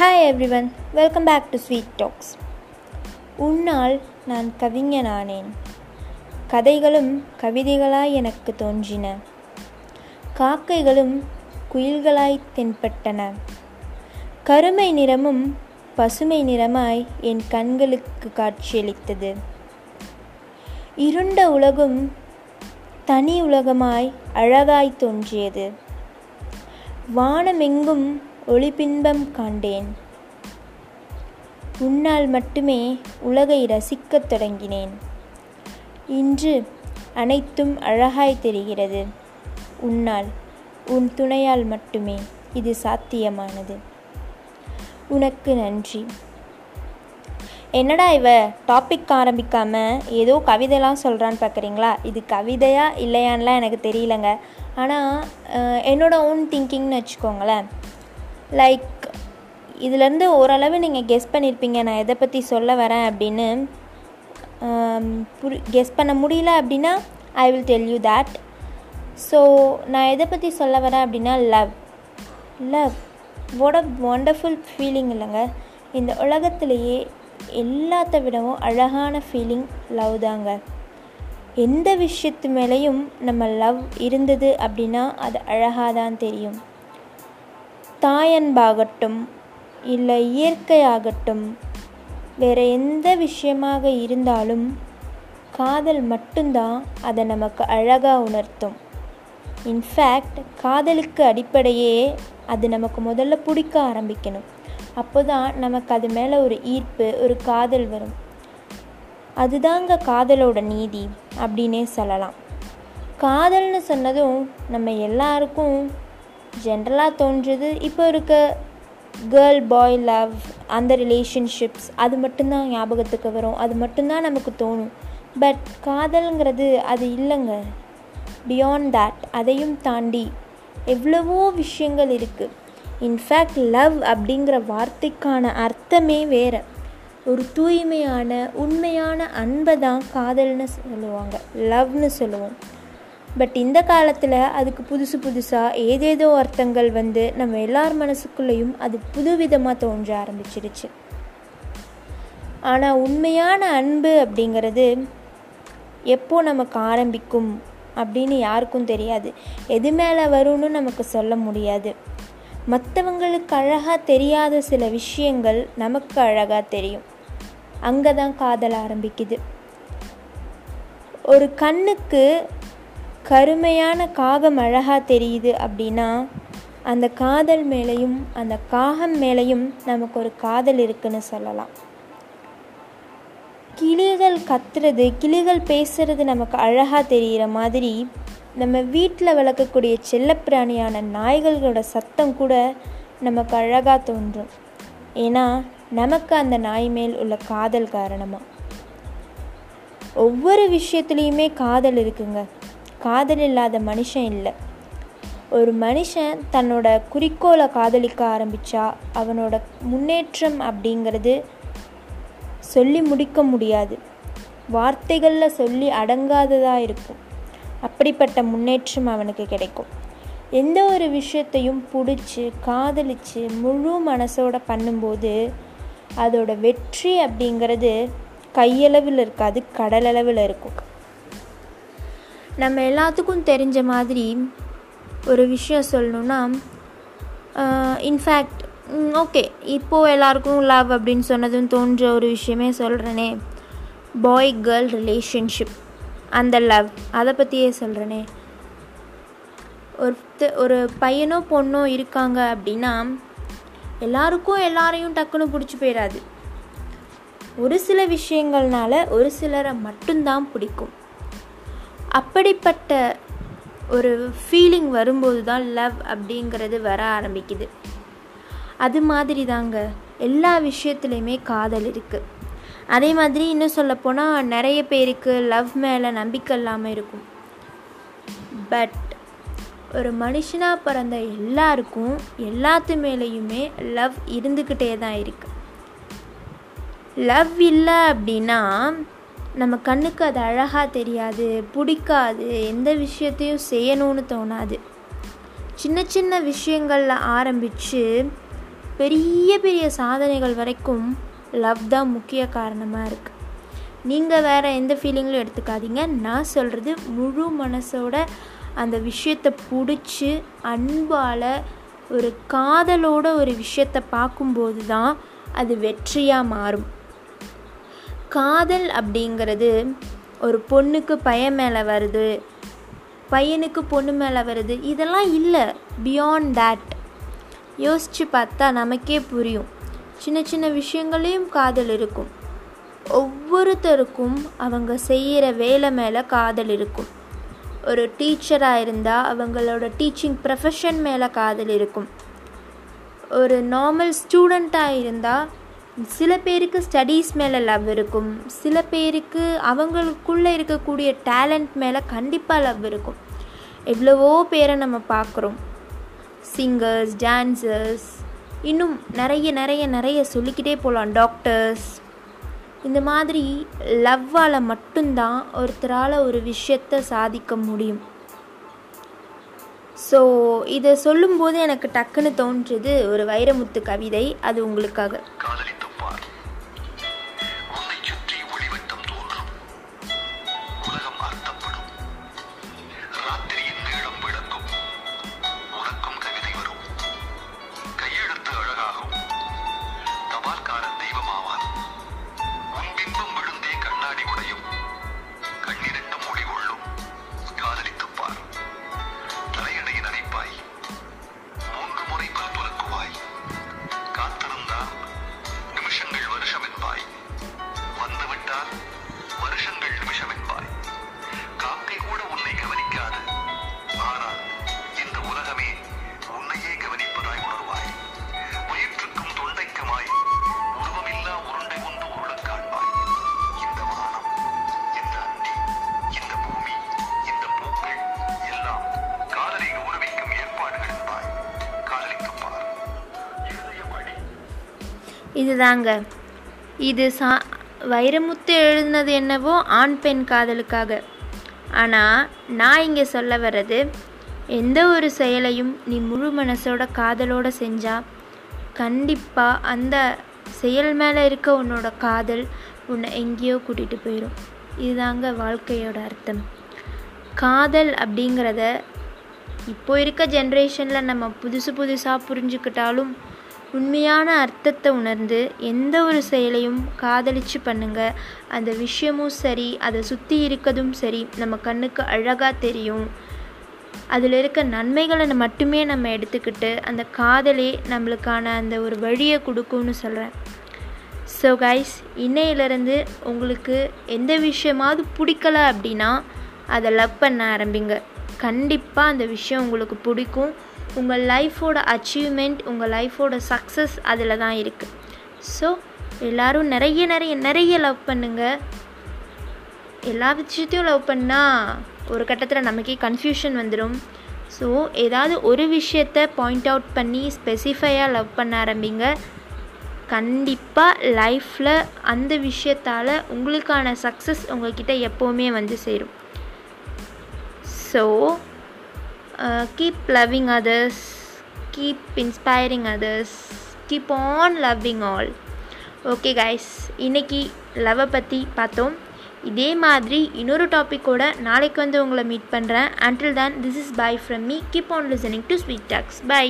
Hi everyone welcome back to sweet talks உன்னால் நான் கவிஞனானேன். கதைகளும் கவிதைகளாய் எனக்கு தோன்றின. காக்கைகளும் குயில்களாய் தென்பட்டன. கருமை நிறமும் பசுமை நிறமாய் என் கண்களுக்கு காட்சியளித்தது. இருண்ட உலகும் தனி உலகமாய் அழகாய் தோன்றியது. வானமெங்கும் ஒளிபின்பம் காண்டேன். உன்னால் மட்டுமே உலகை ரசிக்கத் தொடங்கினேன். இன்று அனைத்தும் அழகாய் தெரிகிறது. உன்னால் உன் துணையால் மட்டுமே இது சாத்தியமானது. உனக்கு நன்றி. என்னடா இவ டாபிக் ஆரம்பிக்காம ஏதோ கவிதைலாம் சொல்கிறான்னு பார்க்குறீங்களா இது கவிதையா இல்லையான்லாம் எனக்கு தெரியலங்க. ஆனால் என்னோட ஓன் திங்கிங்னு வச்சுக்கோங்களேன். லைக் இதுலேருந்து ஓரளவு நீங்கள் கெஸ் பண்ணியிருப்பீங்க நான் எதை பற்றி சொல்ல வரேன் அப்படின்னு. புரி கெஸ் பண்ண முடியல அப்படின்னா I will tell you that so நான் எதை பற்றி சொல்ல வரேன் அப்படின்னா love love what a wonderful feeling இல்லைங்க. இந்த உலகத்திலேயே எல்லாத்த விடவும் அழகான ஃபீலிங் லவ் தாங்க. எந்த விஷயத்து மேலேயும் நம்ம லவ் இருந்தது அப்படின்னா அது அழகாக தான் தெரியும். தாயன்பாகட்டும் இல்லை இயற்கையாகட்டும் வேறு எந்த விஷயமாக இருந்தாலும் காதல் மட்டும்தான் அதை நமக்கு அழகாக உணர்த்தும். இன்ஃபேக்ட் காதலுக்கு அடிப்படையே அது நமக்கு முதல்ல பிடிக்க ஆரம்பிக்கணும். அப்போ தான் நமக்கு அது மேலே ஒரு ஈர்ப்பு ஒரு காதல் வரும். அதுதாங்க காதலோட நீதி அப்படின்னே சொல்லலாம். காதல்னு சொன்னதும் நம்ம எல்லாருக்கும் ஜென்ரலாக தோன்றுது. இப்போ இருக்க கேர்ள் பாய் லவ் அந்த ரிலேஷன்ஷிப்ஸ் அது மட்டும்தான் ஞாபகத்துக்கு வரும். அது மட்டும்தான் நமக்கு தோணும். பட் காதல்ங்கிறது அது இல்லைங்க. பியாண்ட் தேட் அதையும் தாண்டி எவ்வளவோ விஷயங்கள் இருக்குது இன்ஃபேக்ட் லவ் அப்படிங்கிற வார்த்தைக்கான அர்த்தமே வேறு. ஒரு தூய்மையான உண்மையான அன்பை தான் காதல்னு சொல்லுவாங்க. லவ்னு சொல்லுவோம். பட் இந்த காலத்தில் அதுக்கு புதுசு புதுசாக ஏதேதோ அர்த்தங்கள் வந்து நம்ம எல்லார் மனசுக்குள்ளேயும் அது புதுவிதமாக தோன்ற ஆரம்பிச்சிடுச்சு. ஆனால் உண்மையான அன்பு அப்படிங்கிறது எப்போ நமக்கு ஆரம்பிக்கும் அப்படின்னு யாருக்கும் தெரியாது. எது மேலே வரும்னு நமக்கு சொல்ல முடியாது. மற்றவங்களுக்கு அழகாக தெரியாத சில விஷயங்கள் நமக்கு அழகாக தெரியும். அங்கே தான் காதல் ஆரம்பிக்குது. ஒரு கண்ணுக்கு கருமையான காகம் அழகாக தெரியுது அப்படின்னா அந்த காதல் மேலேயும் அந்த காகம் மேலேயும் நமக்கு ஒரு காதல் இருக்குன்னு சொல்லலாம். கிளிகள் கத்துறது கிளிகள் பேசுறது நமக்கு அழகாக தெரிகிற மாதிரி நம்ம வீட்டில் வளர்க்கக்கூடிய செல்லப்பிராணியான நாய்களோட சத்தம் கூட நமக்கு அழகாக தோன்றும். ஏன்னா நமக்கு அந்த நாய் மேல் உள்ள காதல் காரணமாக ஒவ்வொரு விஷயத்துலேயுமே காதல் இருக்குங்க. காதல் இல்லாத மனுஷன் இல்லை. ஒரு மனுஷன் தன்னோட குறிக்கோளை காதலிக்க ஆரம்பித்தா அவனோட முன்னேற்றம் அப்படிங்கிறது சொல்லி முடிக்க முடியாது. வார்த்தைகளில் சொல்லி அடங்காததாக இருக்கும். அப்படிப்பட்ட முன்னேற்றம் அவனுக்கு கிடைக்கும். எந்த ஒரு விஷயத்தையும் பிடிச்சி காதலித்து முழு மனசோட பண்ணும்போது அதோட வெற்றி அப்படிங்கிறது கையளவில் இருக்காது கடலளவில் இருக்கும். நம்ம எல்லாத்துக்கும் தெரிஞ்ச மாதிரி ஒரு விஷயம் சொல்லணுன்னா இன்ஃபேக்ட் ஓகே இப்போது எல்லாருக்கும் லவ் அப்படின்னு சொன்னதும் தோன்ற ஒரு விஷயமே சொல்கிறேனே பாய் கேர்ள் ரிலேஷன்ஷிப் அந்த லவ் அதை பற்றியே சொல்கிறேனே ஒருத்த ஒரு பையனோ பொண்ணோ இருக்காங்க அப்படின்னா எல்லாருக்கும் எல்லாரையும் டக்குன்னு பிடிச்சி போயிடாது ஒரு சில விஷயங்கள்னால ஒரு சிலரை மட்டும்தான் பிடிக்கும். அப்படிப்பட்ட ஒரு ஃபீலிங் வரும்போது தான் லவ் அப்படிங்கிறது வர ஆரம்பிக்குது. அது மாதிரி தாங்க எல்லா விஷயத்துலையுமே காதல் இருக்குது அதே மாதிரி இன்னும் சொல்லப்போனால் நிறைய பேருக்கு லவ் மேலே நம்பிக்கை இல்லாமல் இருக்கும். பட் ஒரு மனுஷனாக பிறந்த எல்லாருக்கும் எல்லாத்து மேலேயுமே லவ் இருந்துக்கிட்டே தான் இருக்குது லவ் இல்லை அப்படின்னா நம்ம கண்ணுக்கு அது அழகாக தெரியாது பிடிக்காது எந்த விஷயத்தையும் செய்யணும்னு தோணாது. சின்ன சின்ன விஷயங்களில் ஆரம்பித்து பெரிய பெரிய சாதனைகள் வரைக்கும் லவ் தான் முக்கிய காரணமாக இருக்குது நீங்கள் வேறு எந்த ஃபீலிங்களும் எடுத்துக்காதீங்க. நான் சொல்கிறது முழு மனசோட அந்த விஷயத்தை பிடிச்சி அன்பால் ஒரு காதலோட ஒரு விஷயத்தை பார்க்கும்போது தான் அது வெற்றியாக மாறும். காதல் அப்படிங்கிறது ஒரு பொண்ணுக்கு பையன் மேலே வருது பையனுக்கு பொண்ணு மேலே வருது இதெல்லாம் இல்லை. பியாண்ட் தேட் யோசித்து பார்த்தா நமக்கே புரியும். சின்ன சின்ன விஷயங்களையும் காதல் இருக்கும். ஒவ்வொருத்தருக்கும் அவங்க செய்கிற வேலை மேலே காதல் இருக்கும். ஒரு டீச்சராக இருந்தால் அவங்களோட டீச்சிங் ப்ரொஃபஷன் மேலே காதல் இருக்கும். ஒரு நார்மல் ஸ்டூடெண்ட்டாக இருந்தால் சில பேருக்கு ஸ்டடீஸ் மேலே லவ் இருக்கும். சில பேருக்கு அவங்களுக்குள்ளே இருக்கக்கூடிய டேலண்ட் மேலே கண்டிப்பாக லவ் இருக்கும். எவ்வளவோ பேரை நம்ம பார்க்குறோம். சிங்கர்ஸ் டான்சர்ஸ் இன்னும் நிறைய நிறைய நிறைய சொல்லிக்கிட்டே போகலாம் டாக்டர்ஸ் இந்த மாதிரி லவ்வால் மட்டும்தான் ஒருத்தரால் ஒரு விஷயத்தை சாதிக்க முடியும். ஸோ இதை சொல்லும்போது எனக்கு டக்குன்னு தோன்றது ஒரு வைரமுத்து கவிதை. அது உங்களுக்காக. இதுதாங்க. இது சா வைரமுத்து எழுதினது என்னவோ ஆண் பெண் காதலுக்காக. ஆனால் நான் இங்கே சொல்ல வர்றது எந்த ஒரு செயலையும் நீ முழு மனசோட காதலோட செஞ்சால் கண்டிப்பாக அந்த செயல் மேலே இருக்க உன்னோட காதல் உன்னை எங்கேயோ கூட்டிகிட்டு போயிடும் இதுதாங்க வாழ்க்கையோட அர்த்தம். காதல் அப்படிங்கிறத இப்போ இருக்க ஜென்ரேஷனில் நம்ம புதுசு புதுசாக புரிஞ்சுக்கிட்டாலும் உண்மையான அர்த்தத்தை உணர்ந்து எந்த ஒரு செயலையும் காதலிச்சு பண்ணுங்க. அந்த விஷயமும் சரி அதை சுற்றி இருக்கதும் சரி நம்ம கண்ணுக்கு அழகாக தெரியும். அதில் இருக்க நன்மைகளை மட்டுமே நம்ம எடுத்துக்கிட்டு அந்த காதலே நம்மளுக்கான அந்த ஒரு வழியை கொடுக்கும்னு சொல்கிறேன் ஸோ கைஸ் இன்னையிலேருந்து உங்களுக்கு எந்த விஷயமாவது பிடிக்கல அப்படின்னா அதை லவ் பண்ண ஆரம்பிங்க. கண்டிப்பாக அந்த விஷயம் உங்களுக்கு பிடிக்கும். உங்கள் லைஃபோட அச்சீவ்மெண்ட் உங்கள் லைஃபோட சக்ஸஸ் அதில் தான் இருக்குது ஸோ எல்லோரும் நிறைய நிறைய நிறைய லவ் பண்ணுங்கள் எல்லா விஷயத்தையும் லவ் பண்ணால் ஒரு கட்டத்தில் நமக்கே கன்ஃபியூஷன் வந்துடும் ஸோ ஏதாவது ஒரு விஷயத்தை பாயிண்ட் அவுட் பண்ணி ஸ்பெசிஃபையாக லவ் பண்ண ஆரம்பிங்க. கண்டிப்பாக லைஃப்பில் அந்த விஷயத்தால் உங்களுக்கான சக்ஸஸ் உங்கள்கிட்ட எப்போவுமே வந்து சேரும். So keep loving others keep inspiring others keep on loving all okay guys இன்னைக்கு லவ்வை பற்றி பார்த்தோம். இதே மாதிரி இன்னொரு டாப்பிக்கோட நாளைக்கு வந்து உங்களை மீட் பண்ணுறேன் until then this is bye from me keep on listening to sweet talks bye